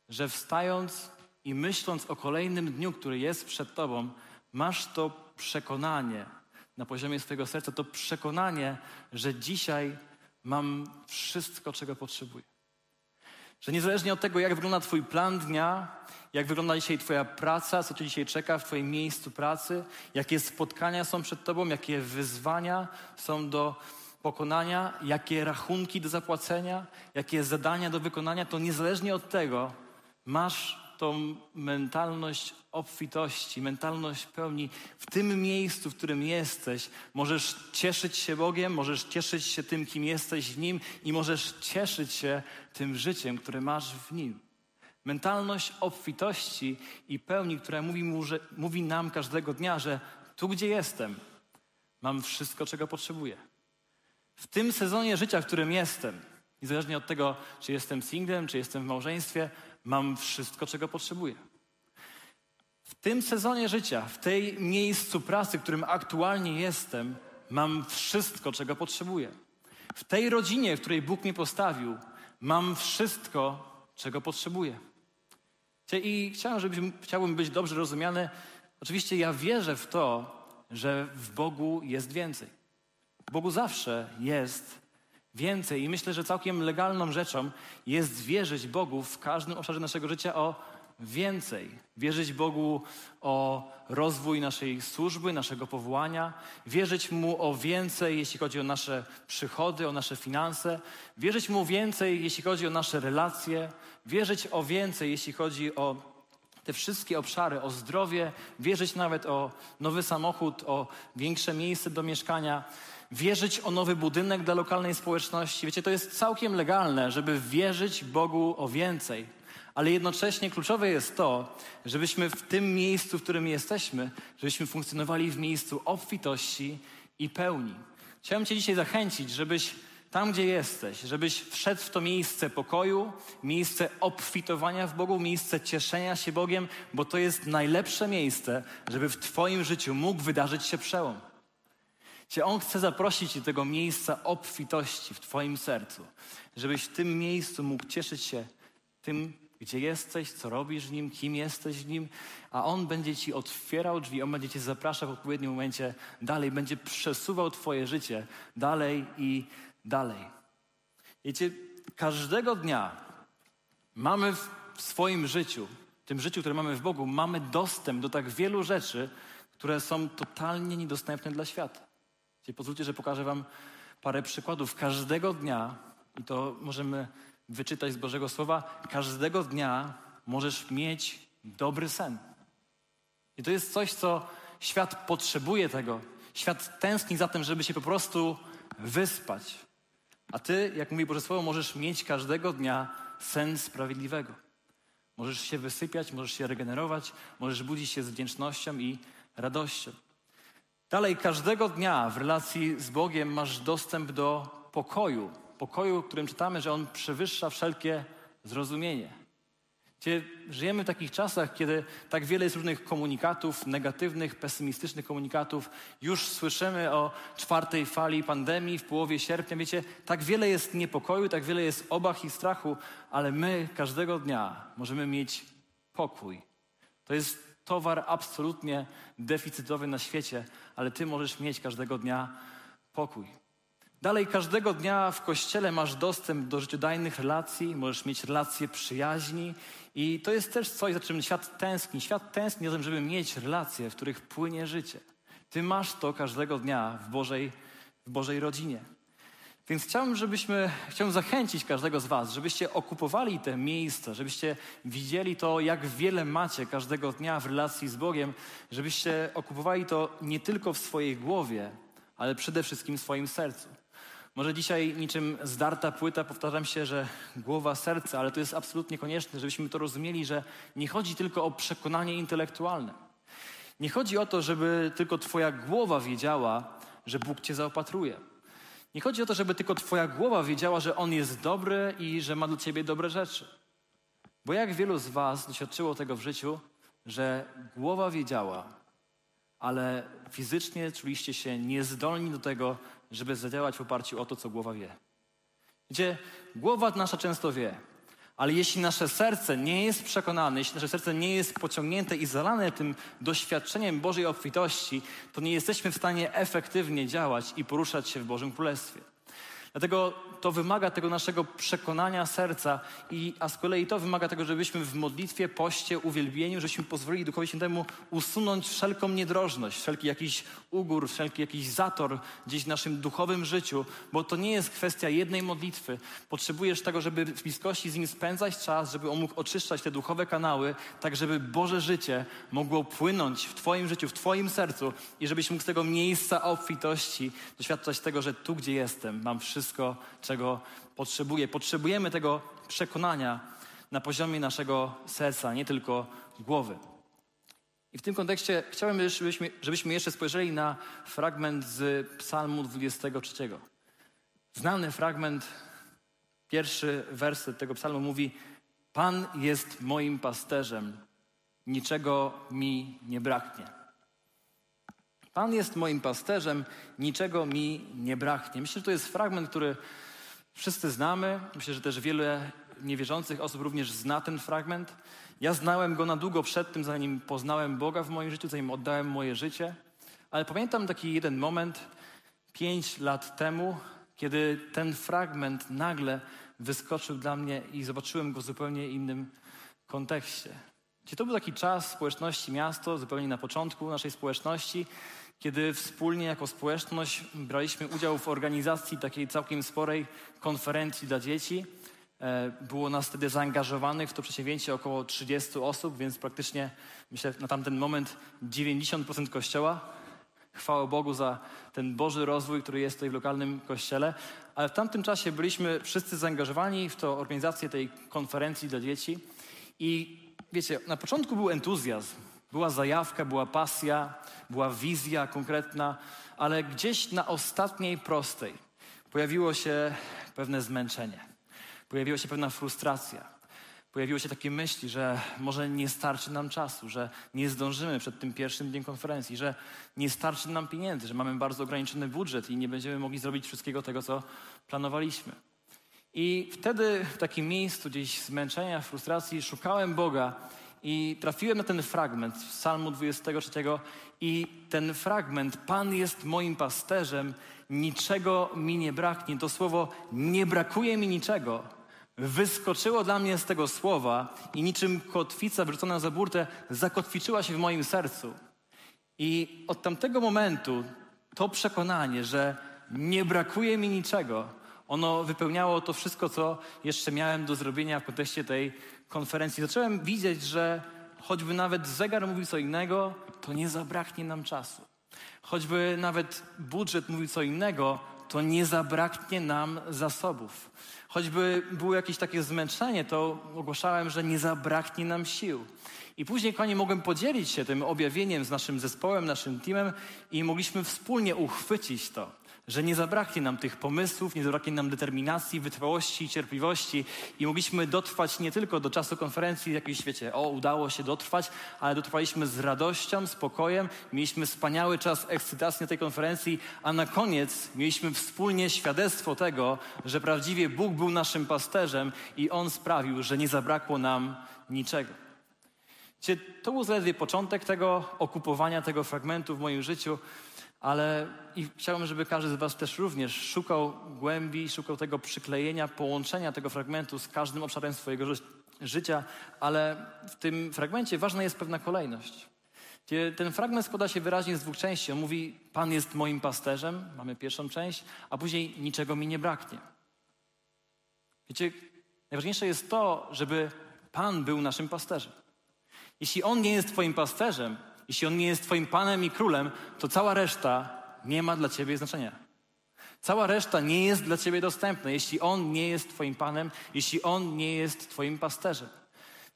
że wstając i myśląc o kolejnym dniu, który jest przed Tobą, masz to przekonanie na poziomie swojego serca, to przekonanie, że dzisiaj mam wszystko, czego potrzebuję. Że niezależnie od tego, jak wygląda Twój plan dnia, jak wygląda dzisiaj Twoja praca, co Cię dzisiaj czeka w Twoim miejscu pracy, jakie spotkania są przed Tobą, jakie wyzwania są do pokonania, jakie rachunki do zapłacenia, jakie zadania do wykonania, to niezależnie od tego masz tą mentalność obfitości, mentalność pełni w tym miejscu, w którym jesteś. Możesz cieszyć się Bogiem, możesz cieszyć się tym, kim jesteś w Nim i możesz cieszyć się tym życiem, które masz w Nim. Mentalność obfitości i pełni, która mówi, mu, że, mówi nam każdego dnia, że tu, gdzie jestem, mam wszystko, czego potrzebuję. W tym sezonie życia, w którym jestem, niezależnie od tego, czy jestem singlem, czy jestem w małżeństwie, mam wszystko, czego potrzebuję. W tym sezonie życia, w tej miejscu pracy, w którym aktualnie jestem, mam wszystko, czego potrzebuję. W tej rodzinie, w której Bóg mnie postawił, mam wszystko, czego potrzebuję. I chciałem, żeby, chciałbym być dobrze rozumiany. Oczywiście ja wierzę w to, że w Bogu jest więcej. W Bogu zawsze jest więcej i myślę, że całkiem legalną rzeczą jest wierzyć Bogu w każdym obszarze naszego życia o więcej. Wierzyć Bogu o rozwój naszej służby, naszego powołania, wierzyć Mu o więcej, jeśli chodzi o nasze przychody, o nasze finanse, wierzyć Mu więcej, jeśli chodzi o nasze relacje, wierzyć o więcej, jeśli chodzi o te wszystkie obszary, o zdrowie, wierzyć nawet o nowy samochód, o większe miejsce do mieszkania, wierzyć o nowy budynek dla lokalnej społeczności. Wiecie, to jest całkiem legalne, żeby wierzyć Bogu o więcej. Ale jednocześnie kluczowe jest to, żebyśmy w tym miejscu, w którym jesteśmy, żebyśmy funkcjonowali w miejscu obfitości i pełni. Chciałem Cię dzisiaj zachęcić, żebyś tam, gdzie jesteś, żebyś wszedł w to miejsce pokoju, miejsce obfitowania w Bogu, miejsce cieszenia się Bogiem, bo to jest najlepsze miejsce, żeby w Twoim życiu mógł wydarzyć się przełom. Cię On chce zaprosić do tego miejsca obfitości w Twoim sercu, żebyś w tym miejscu mógł cieszyć się tym, gdzie jesteś, co robisz w Nim, kim jesteś w Nim, a On będzie Ci otwierał drzwi, On będzie Cię zapraszał w odpowiednim momencie dalej, będzie przesuwał Twoje życie dalej i dalej. Wiecie, każdego dnia mamy w swoim życiu, w tym życiu, które mamy w Bogu, mamy dostęp do tak wielu rzeczy, które są totalnie niedostępne dla świata. Wiecie, pozwólcie, że pokażę Wam parę przykładów. Każdego dnia, i to możemy wyczytać z Bożego Słowa, każdego dnia możesz mieć dobry sen. I to jest coś, co świat potrzebuje tego. Świat tęskni za tym, żeby się po prostu wyspać. A ty, jak mówi Boże Słowo, możesz mieć każdego dnia sen sprawiedliwego. Możesz się wysypiać, możesz się regenerować, możesz budzić się z wdzięcznością i radością. Dalej, każdego dnia w relacji z Bogiem masz dostęp do pokoju. Pokoju, w którym czytamy, że on przewyższa wszelkie zrozumienie. Gdzie żyjemy w takich czasach, kiedy tak wiele jest różnych komunikatów, negatywnych, pesymistycznych komunikatów. Już słyszymy o czwartej fali pandemii w połowie sierpnia. Wiecie, tak wiele jest niepokoju, tak wiele jest obaw i strachu, ale my każdego dnia możemy mieć pokój. To jest towar absolutnie deficytowy na świecie, ale ty możesz mieć każdego dnia pokój. Dalej, każdego dnia w kościele masz dostęp do życiodajnych relacji, możesz mieć relacje przyjaźni i to jest też coś, za czym świat tęskni. Świat tęskni za tym, żeby mieć relacje, w których płynie życie. Ty masz to każdego dnia w Bożej, w Bożej rodzinie. Więc chciałbym, żebyśmy, chciałbym zachęcić każdego z Was, żebyście okupowali te miejsca, żebyście widzieli to, jak wiele macie każdego dnia w relacji z Bogiem, żebyście okupowali to nie tylko w swojej głowie, ale przede wszystkim w swoim sercu. Może dzisiaj niczym zdarta płyta powtarzam się, że głowa, serce, ale to jest absolutnie konieczne, żebyśmy to rozumieli, że nie chodzi tylko o przekonanie intelektualne. Nie chodzi o to, żeby tylko Twoja głowa wiedziała, że Bóg Cię zaopatruje. Nie chodzi o to, żeby tylko Twoja głowa wiedziała, że On jest dobry i że ma dla Ciebie dobre rzeczy. Bo jak wielu z Was doświadczyło tego w życiu, że głowa wiedziała, ale fizycznie czuliście się niezdolni do tego, żeby zadziałać w oparciu o to, co głowa wie. Gdzie głowa nasza często wie, ale jeśli nasze serce nie jest przekonane, jeśli nasze serce nie jest pociągnięte i zalane tym doświadczeniem Bożej obfitości, to nie jesteśmy w stanie efektywnie działać i poruszać się w Bożym Królestwie. Dlatego to wymaga tego naszego przekonania serca, i, a z kolei to wymaga tego, żebyśmy w modlitwie, poście, uwielbieniu, żebyśmy pozwolili Duchowi Świętemu usunąć wszelką niedrożność, wszelki jakiś ugór, wszelki jakiś zator gdzieś w naszym duchowym życiu, bo to nie jest kwestia jednej modlitwy. Potrzebujesz tego, żeby w bliskości z Nim spędzać czas, żeby On mógł oczyszczać te duchowe kanały, tak żeby Boże życie mogło płynąć w Twoim życiu, w Twoim sercu i żebyś mógł z tego miejsca obfitości doświadczać tego, że tu, gdzie jestem, mam wszystko, czego potrzebuję. Potrzebujemy tego przekonania na poziomie naszego serca, nie tylko głowy. I w tym kontekście chciałbym, żebyśmy, żebyśmy jeszcze spojrzeli na fragment z Psalmu 23. Znany fragment, pierwszy werset tego psalmu mówi: Pan jest moim pasterzem, niczego mi nie braknie. Pan jest moim pasterzem, niczego mi nie braknie. Myślę, że to jest fragment, który wszyscy znamy. Myślę, że też wiele niewierzących osób również zna ten fragment. Ja znałem go na długo przed tym, zanim poznałem Boga w moim życiu, zanim oddałem moje życie. Ale pamiętam taki jeden moment, pięć lat temu, kiedy ten fragment nagle wyskoczył dla mnie i zobaczyłem go w zupełnie innym kontekście. Gdzie to był taki czas społeczności miasto, zupełnie na początku naszej społeczności, kiedy wspólnie jako społeczność braliśmy udział w organizacji takiej całkiem sporej konferencji dla dzieci. E, było nas wtedy zaangażowanych w to przedsięwzięcie około 30 osób, więc praktycznie myślę na tamten moment 90% kościoła. Chwała Bogu za ten Boży rozwój, który jest tutaj w lokalnym kościele. Ale w tamtym czasie byliśmy wszyscy zaangażowani w to organizację tej konferencji dla dzieci. I wiecie, na początku był entuzjazm, była zajawka, była pasja, była wizja konkretna, ale gdzieś na ostatniej prostej pojawiło się pewne zmęczenie, pojawiła się pewna frustracja. Pojawiły się takie myśli, że może nie starczy nam czasu, że nie zdążymy przed tym pierwszym dniem konferencji, że nie starczy nam pieniędzy, że mamy bardzo ograniczony budżet i nie będziemy mogli zrobić wszystkiego tego, co planowaliśmy. I wtedy w takim miejscu gdzieś zmęczenia, frustracji szukałem Boga i trafiłem na ten fragment z Psalmu 23 i ten fragment Pan jest moim pasterzem, niczego mi nie braknie. To słowo nie brakuje mi niczego wyskoczyło dla mnie z tego słowa i niczym kotwica wrzucona za burtę zakotwiczyła się w moim sercu. I od tamtego momentu to przekonanie, że nie brakuje mi niczego, ono wypełniało to wszystko, co jeszcze miałem do zrobienia w kontekście tej konferencji. Zacząłem widzieć, że choćby nawet zegar mówił co innego, to nie zabraknie nam czasu. Choćby nawet budżet mówił co innego, to nie zabraknie nam zasobów. Choćby było jakieś takie zmęczenie, to ogłaszałem, że nie zabraknie nam sił. I później, kochani, mogłem podzielić się tym objawieniem z naszym zespołem, naszym teamem i mogliśmy wspólnie uchwycić to że nie zabraknie nam tych pomysłów, nie zabraknie nam determinacji, wytrwałości i cierpliwości. I mogliśmy dotrwać nie tylko do czasu konferencji, jakiejś, wiecie, o, udało się dotrwać, ale dotrwaliśmy z radością, spokojem, mieliśmy wspaniały czas ekscytacji na tej konferencji, a na koniec mieliśmy wspólnie świadectwo tego, że prawdziwie Bóg był naszym pasterzem i On sprawił, że nie zabrakło nam niczego. To był zaledwie początek tego okupowania tego fragmentu w moim życiu, ale i chciałbym, żeby każdy z Was też również szukał głębi, szukał tego przyklejenia, połączenia tego fragmentu z każdym obszarem swojego ży życia, ale w tym fragmencie ważna jest pewna kolejność. Ten fragment składa się wyraźnie z dwóch części. On mówi: Pan jest moim pasterzem, mamy pierwszą część, a później niczego mi nie braknie. Wiecie, najważniejsze jest to, żeby Pan był naszym pasterzem. Jeśli On nie jest Twoim pasterzem, jeśli On nie jest Twoim Panem i Królem, to cała reszta nie ma dla Ciebie znaczenia. Cała reszta nie jest dla Ciebie dostępna, jeśli On nie jest Twoim Panem, jeśli On nie jest Twoim pasterzem.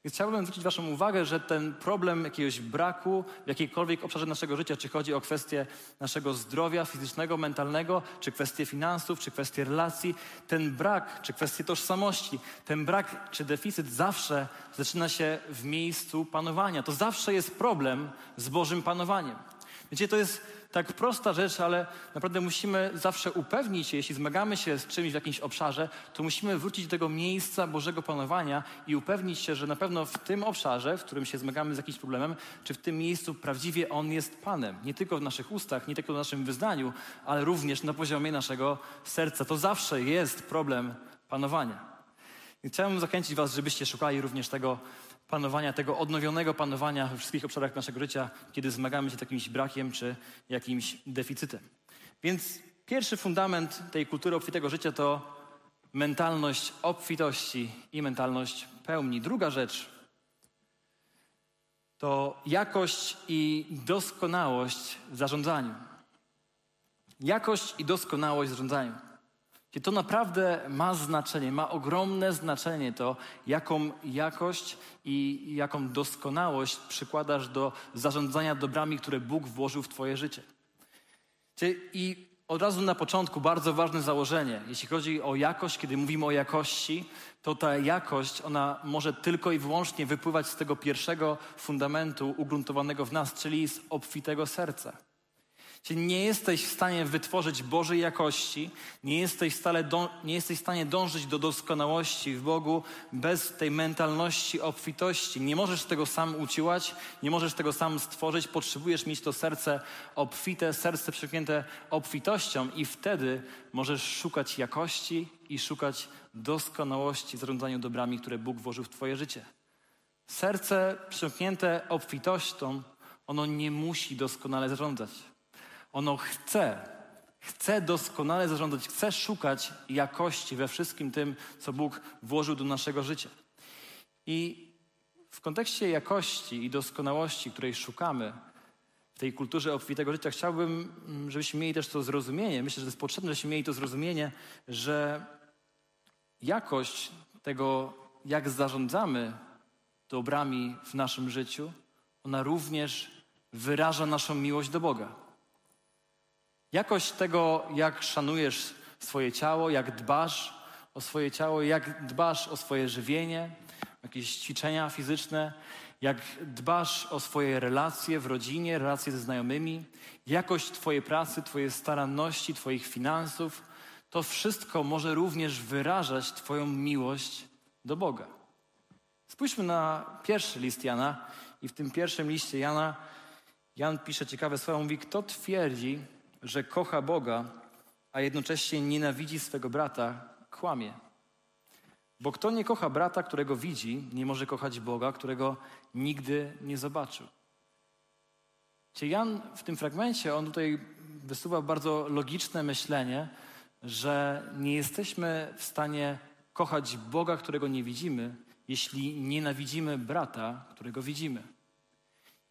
Więc chciałbym zwrócić Waszą uwagę, że ten problem jakiegoś braku w jakiejkolwiek obszarze naszego życia, czy chodzi o kwestię naszego zdrowia fizycznego, mentalnego, czy kwestię finansów, czy kwestię relacji, ten brak, czy kwestię tożsamości, ten brak, czy deficyt zawsze zaczyna się w miejscu panowania. To zawsze jest problem z Bożym panowaniem. Wiecie, to jest tak prosta rzecz, ale naprawdę musimy zawsze upewnić się, jeśli zmagamy się z czymś w jakimś obszarze, to musimy wrócić do tego miejsca Bożego panowania i upewnić się, że na pewno w tym obszarze, w którym się zmagamy z jakimś problemem, czy w tym miejscu prawdziwie On jest Panem. Nie tylko w naszych ustach, nie tylko w naszym wyznaniu, ale również na poziomie naszego serca. To zawsze jest problem panowania. I chciałbym zachęcić Was, żebyście szukali również tego panowania, tego odnowionego panowania we wszystkich obszarach naszego życia, kiedy zmagamy się z jakimś brakiem czy jakimś deficytem. Więc pierwszy fundament tej kultury obfitego życia to mentalność obfitości i mentalność pełni. Druga rzecz to jakość i doskonałość w zarządzaniu. Jakość i doskonałość w zarządzaniu. I to naprawdę ma znaczenie, ma ogromne znaczenie to, jaką jakość i jaką doskonałość przykładasz do zarządzania dobrami, które Bóg włożył w Twoje życie. I od razu na początku bardzo ważne założenie. Jeśli chodzi o jakość, kiedy mówimy o jakości, to ta jakość, ona może tylko i wyłącznie wypływać z tego pierwszego fundamentu ugruntowanego w nas, czyli z obfitego serca. Nie jesteś w stanie wytworzyć Bożej jakości, nie jesteś, stale nie jesteś w stanie dążyć do doskonałości w Bogu bez tej mentalności obfitości. Nie możesz tego sam uciłać, nie możesz tego sam stworzyć, potrzebujesz mieć to serce obfite, serce przepięte obfitością i wtedy możesz szukać jakości i szukać doskonałości w zarządzaniu dobrami, które Bóg włożył w Twoje życie. Serce przymknięte obfitością, ono nie musi doskonale zarządzać. Ono chce, chce doskonale zarządzać, chce szukać jakości we wszystkim tym, co Bóg włożył do naszego życia. I w kontekście jakości i doskonałości, której szukamy w tej kulturze obfitego życia, chciałbym, mm, żebyśmy mieli też to zrozumienie, myślę, że to jest potrzebne, żebyśmy mieli to zrozumienie, że jakość tego, jak zarządzamy dobrami w naszym życiu, ona również wyraża naszą miłość do Boga. Jakość tego, jak szanujesz swoje ciało, jak dbasz o swoje ciało, jak dbasz o swoje żywienie, jakieś ćwiczenia fizyczne, jak dbasz o swoje relacje w rodzinie, relacje ze znajomymi, jakość Twojej pracy, Twojej staranności, Twoich finansów, to wszystko może również wyrażać Twoją miłość do Boga. Spójrzmy na pierwszy list Jana i w tym pierwszym liście Jana Jan pisze ciekawe słowa, mówi, kto twierdzi, że kocha Boga, a jednocześnie nienawidzi swego brata, kłamie. Bo kto nie kocha brata, którego widzi, nie może kochać Boga, którego nigdy nie zobaczył. Cie Jan w tym fragmencie, on tutaj wysuwa bardzo logiczne myślenie, że nie jesteśmy w stanie kochać Boga, którego nie widzimy, jeśli nienawidzimy brata, którego widzimy.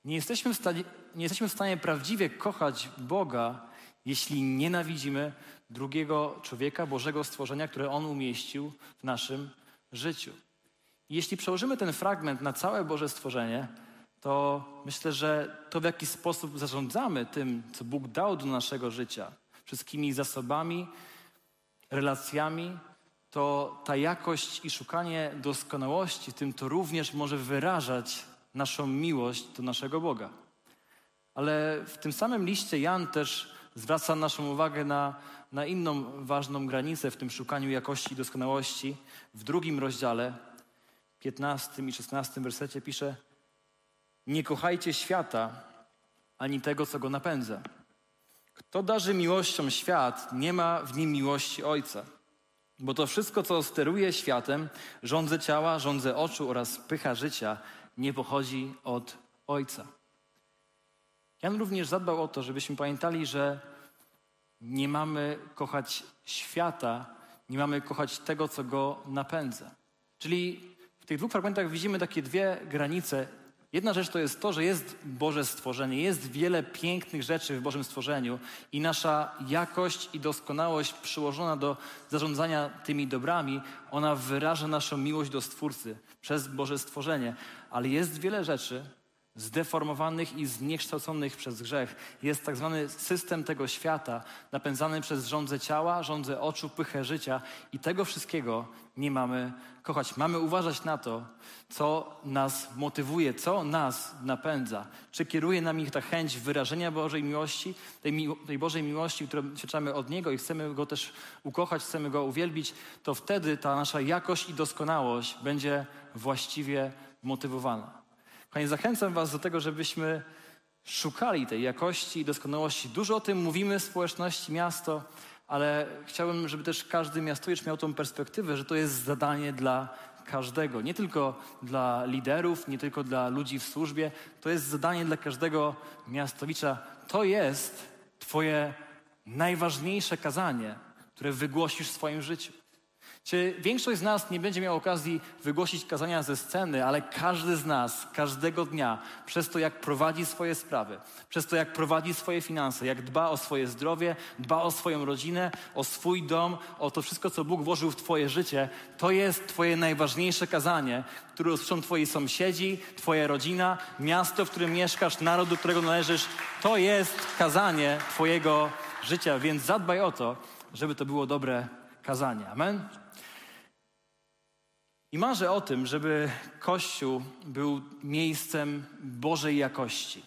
Nie jesteśmy, w stanie, nie jesteśmy w stanie prawdziwie kochać Boga, jeśli nienawidzimy drugiego człowieka, Bożego stworzenia, które On umieścił w naszym życiu. jeśli przełożymy ten fragment na całe Boże stworzenie, to myślę, że to w jaki sposób zarządzamy tym, co Bóg dał do naszego życia, wszystkimi zasobami, relacjami, to ta jakość i szukanie doskonałości, tym to również może wyrażać naszą miłość do naszego Boga. Ale w tym samym liście Jan też zwraca naszą uwagę na, na inną ważną granicę w tym szukaniu jakości i doskonałości. W drugim rozdziale, 15 i 16 wersecie pisze: Nie kochajcie świata ani tego, co go napędza. Kto darzy miłością świat, nie ma w nim miłości Ojca. Bo to wszystko, co steruje światem, rządze ciała, rządze oczu oraz pycha życia, nie pochodzi od Ojca. Jan również zadbał o to, żebyśmy pamiętali, że nie mamy kochać świata, nie mamy kochać tego, co go napędza. Czyli w tych dwóch fragmentach widzimy takie dwie granice. Jedna rzecz to jest to, że jest Boże stworzenie, jest wiele pięknych rzeczy w Bożym stworzeniu i nasza jakość i doskonałość przyłożona do zarządzania tymi dobrami, ona wyraża naszą miłość do Stwórcy przez Boże stworzenie. Ale jest wiele rzeczy, zdeformowanych i zniekształconych przez grzech. Jest tak zwany system tego świata, napędzany przez rządze ciała, rządze oczu, pychę życia i tego wszystkiego nie mamy kochać. Mamy uważać na to, co nas motywuje, co nas napędza. Czy kieruje nami ta chęć wyrażenia Bożej miłości, tej, mi tej Bożej miłości, którą doświadczamy od Niego i chcemy Go też ukochać, chcemy Go uwielbić, to wtedy ta nasza jakość i doskonałość będzie właściwie motywowana. Panie, zachęcam Was do tego, żebyśmy szukali tej jakości i doskonałości. Dużo o tym mówimy w społeczności miasto, ale chciałbym, żeby też każdy miastowicz miał tą perspektywę, że to jest zadanie dla każdego, nie tylko dla liderów, nie tylko dla ludzi w służbie, to jest zadanie dla każdego miastowicza. To jest Twoje najważniejsze kazanie, które wygłosisz w swoim życiu. Czy większość z nas nie będzie miała okazji wygłosić kazania ze sceny, ale każdy z nas, każdego dnia, przez to jak prowadzi swoje sprawy, przez to jak prowadzi swoje finanse, jak dba o swoje zdrowie, dba o swoją rodzinę, o swój dom, o to wszystko, co Bóg włożył w Twoje życie, to jest Twoje najważniejsze kazanie, które usłyszą Twoi sąsiedzi, Twoja rodzina, miasto, w którym mieszkasz, naród, do którego należysz. To jest kazanie Twojego życia, więc zadbaj o to, żeby to było dobre kazanie. Amen. I marzę o tym, żeby Kościół był miejscem Bożej jakości.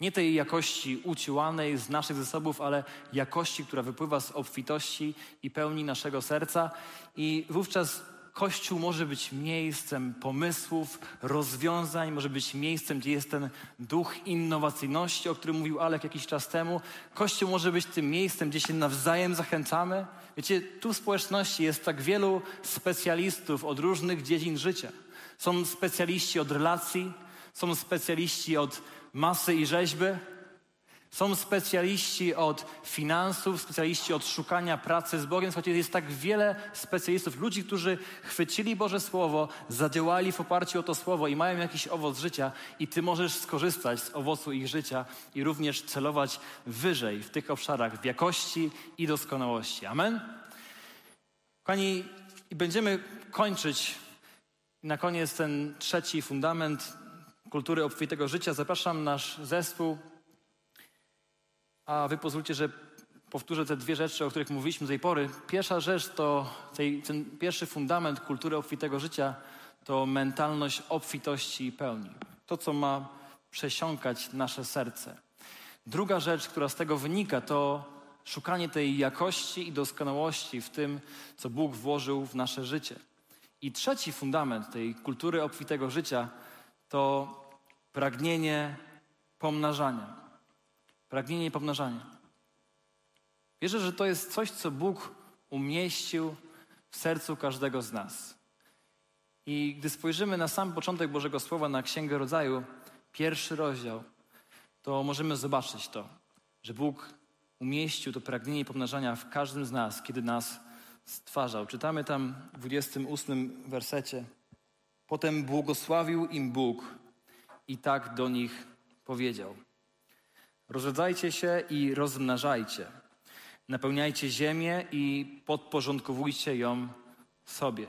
Nie tej jakości uciłanej z naszych zasobów, ale jakości, która wypływa z obfitości i pełni naszego serca. I wówczas Kościół może być miejscem pomysłów, rozwiązań, może być miejscem, gdzie jest ten duch innowacyjności, o którym mówił Alek jakiś czas temu. Kościół może być tym miejscem, gdzie się nawzajem zachęcamy. Wiecie, tu w społeczności jest tak wielu specjalistów od różnych dziedzin życia. Są specjaliści od relacji, są specjaliści od masy i rzeźby, są specjaliści od finansów, specjaliści od szukania pracy z Bogiem. Słuchajcie, jest tak wiele specjalistów, ludzi, którzy chwycili Boże Słowo, zadziałali w oparciu o to Słowo i mają jakiś owoc życia i Ty możesz skorzystać z owocu ich życia i również celować wyżej w tych obszarach, w jakości i doskonałości. Amen? Kochani, i będziemy kończyć na koniec ten trzeci fundament kultury obfitego życia. Zapraszam nasz zespół a wy pozwólcie, że powtórzę te dwie rzeczy, o których mówiliśmy do tej pory. Pierwsza rzecz to tej, ten pierwszy fundament kultury obfitego życia to mentalność obfitości i pełni. To, co ma przesiąkać nasze serce. Druga rzecz, która z tego wynika, to szukanie tej jakości i doskonałości w tym, co Bóg włożył w nasze życie. I trzeci fundament tej kultury obfitego życia to pragnienie pomnażania. Pragnienie i pomnażanie. Wierzę, że to jest coś, co Bóg umieścił w sercu każdego z nas. I gdy spojrzymy na sam początek Bożego Słowa, na Księgę Rodzaju, pierwszy rozdział, to możemy zobaczyć to, że Bóg umieścił to pragnienie pomnażania w każdym z nas, kiedy nas stwarzał. Czytamy tam w 28 wersecie. Potem błogosławił im Bóg i tak do nich powiedział – Rozradzajcie się i rozmnażajcie. Napełniajcie ziemię i podporządkowujcie ją sobie.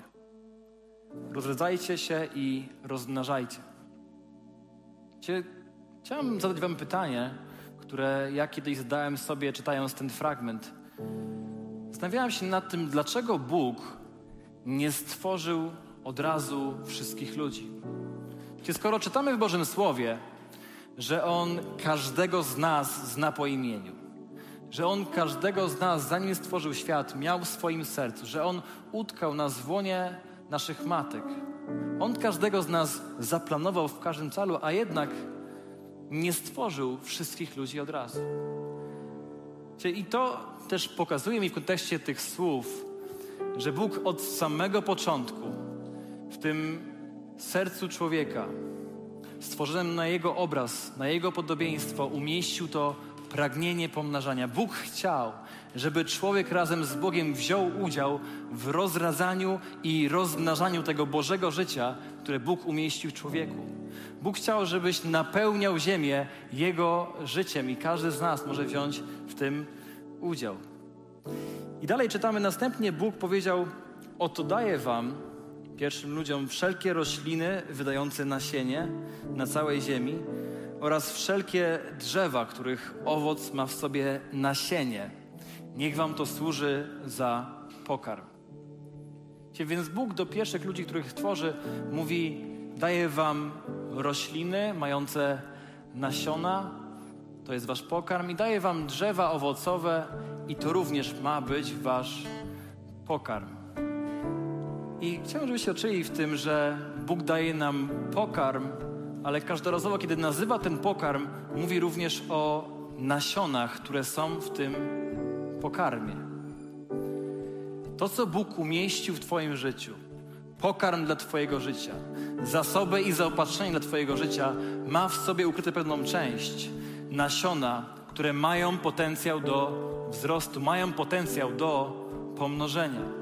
Rozradzajcie się i rozmnażajcie. Chciałem zadać Wam pytanie, które ja kiedyś zadałem sobie, czytając ten fragment. Zastanawiałem się nad tym, dlaczego Bóg nie stworzył od razu wszystkich ludzi. Skoro czytamy w Bożym Słowie, że On każdego z nas zna po imieniu. Że On każdego z nas, zanim stworzył świat, miał w swoim sercu. Że On utkał nas w łonie naszych matek. On każdego z nas zaplanował w każdym celu, a jednak nie stworzył wszystkich ludzi od razu. I to też pokazuje mi w kontekście tych słów, że Bóg od samego początku w tym sercu człowieka stworzonym na Jego obraz, na Jego podobieństwo, umieścił to pragnienie pomnażania. Bóg chciał, żeby człowiek razem z Bogiem wziął udział w rozradzaniu i rozmnażaniu tego Bożego życia, które Bóg umieścił w człowieku. Bóg chciał, żebyś napełniał ziemię Jego życiem i każdy z nas może wziąć w tym udział. I dalej czytamy następnie, Bóg powiedział, oto daję wam pierwszym ludziom wszelkie rośliny wydające nasienie na całej ziemi oraz wszelkie drzewa, których owoc ma w sobie nasienie. Niech wam to służy za pokarm. Więc Bóg do pierwszych ludzi, których tworzy, mówi: Daję wam rośliny mające nasiona, to jest wasz pokarm, i daję wam drzewa owocowe, i to również ma być wasz pokarm. I chciałbym, żebyście oczyli w tym, że Bóg daje nam pokarm, ale każdorazowo, kiedy nazywa ten pokarm, mówi również o nasionach, które są w tym pokarmie. To, co Bóg umieścił w Twoim życiu, pokarm dla Twojego życia, zasoby i zaopatrzenie dla Twojego życia, ma w sobie ukryte pewną część nasiona, które mają potencjał do wzrostu, mają potencjał do pomnożenia.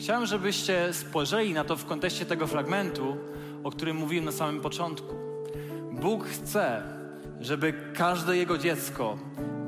Chciałem, żebyście spojrzeli na to w kontekście tego fragmentu, o którym mówiłem na samym początku. Bóg chce, żeby każde Jego dziecko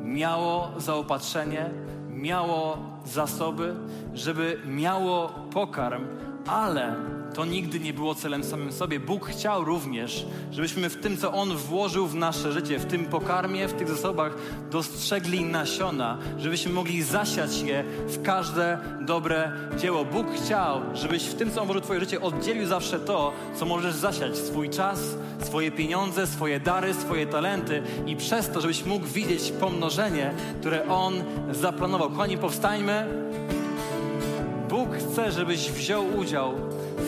miało zaopatrzenie, miało zasoby, żeby miało pokarm, ale to nigdy nie było celem samym sobie. Bóg chciał również, żebyśmy w tym, co On włożył w nasze życie, w tym pokarmie, w tych zasobach, dostrzegli nasiona, żebyśmy mogli zasiać je w każde dobre dzieło. Bóg chciał, żebyś w tym, co On włożył w Twoje życie, oddzielił zawsze to, co możesz zasiać. Swój czas, swoje pieniądze, swoje dary, swoje talenty i przez to, żebyś mógł widzieć pomnożenie, które On zaplanował. Kochani, powstańmy. Bóg chce, żebyś wziął udział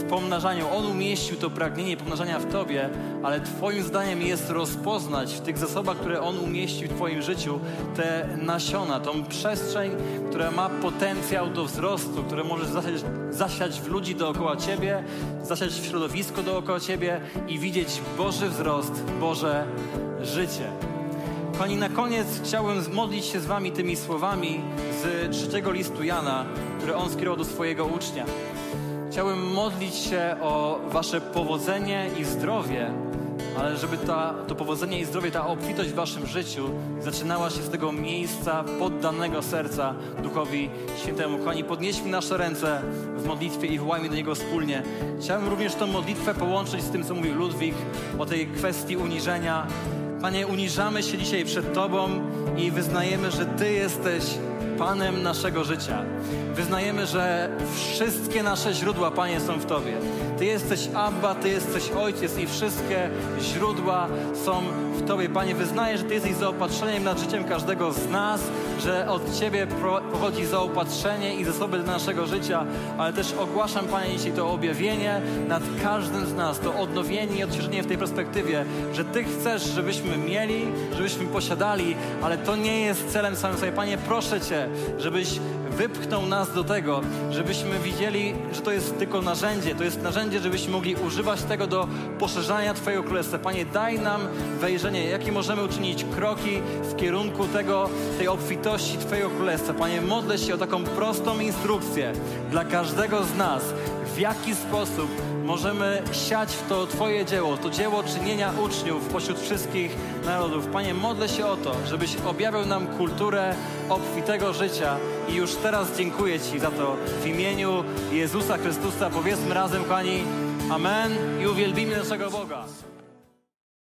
pomnażaniu. On umieścił to pragnienie pomnażania w Tobie, ale Twoim zdaniem jest rozpoznać w tych zasobach, które On umieścił w Twoim życiu, te nasiona, tą przestrzeń, która ma potencjał do wzrostu, które możesz zasiać, zasiać w ludzi dookoła Ciebie, zasiać w środowisko dookoła Ciebie i widzieć Boży wzrost, Boże życie. Kochani, na koniec chciałbym modlić się z Wami tymi słowami z trzeciego listu Jana, które on skierował do swojego ucznia. Chciałbym modlić się o Wasze powodzenie i zdrowie, ale żeby ta, to powodzenie i zdrowie, ta obfitość w Waszym życiu zaczynała się z tego miejsca poddanego serca Duchowi Świętemu. Kochani, podnieśmy nasze ręce w modlitwie i wołajmy do Niego wspólnie. Chciałbym również tą modlitwę połączyć z tym, co mówił Ludwik o tej kwestii uniżenia. Panie, uniżamy się dzisiaj przed Tobą i wyznajemy, że Ty jesteś Panem naszego życia. Wyznajemy, że wszystkie nasze źródła, Panie, są w Tobie. Ty jesteś Abba, Ty jesteś Ojciec i wszystkie źródła są w Tobie. Panie, wyznaję, że Ty jesteś zaopatrzeniem nad życiem każdego z nas, że od Ciebie pochodzi zaopatrzenie i zasoby dla naszego życia, ale też ogłaszam, Panie, dzisiaj to objawienie nad każdym z nas, to odnowienie i odświeżenie w tej perspektywie, że Ty chcesz, żebyśmy mieli, żebyśmy posiadali, ale to nie jest celem samym sobie. Panie, proszę Cię, żebyś wypchnął nas do tego, żebyśmy widzieli, że to jest tylko narzędzie. To jest narzędzie, żebyśmy mogli używać tego do poszerzania Twojego Królestwa. Panie, daj nam wejrzenie, jakie możemy uczynić kroki w kierunku tego, tej obfitości Twojego Królestwa. Panie, modlę się o taką prostą instrukcję dla każdego z nas, w jaki sposób możemy siać w to Twoje dzieło, to dzieło czynienia uczniów pośród wszystkich narodów. Panie, modlę się o to, żebyś objawił nam kulturę obfitego życia i już teraz dziękuję Ci za to w imieniu Jezusa Chrystusa. Powiedzmy razem, kochani, Amen i uwielbimy naszego Boga.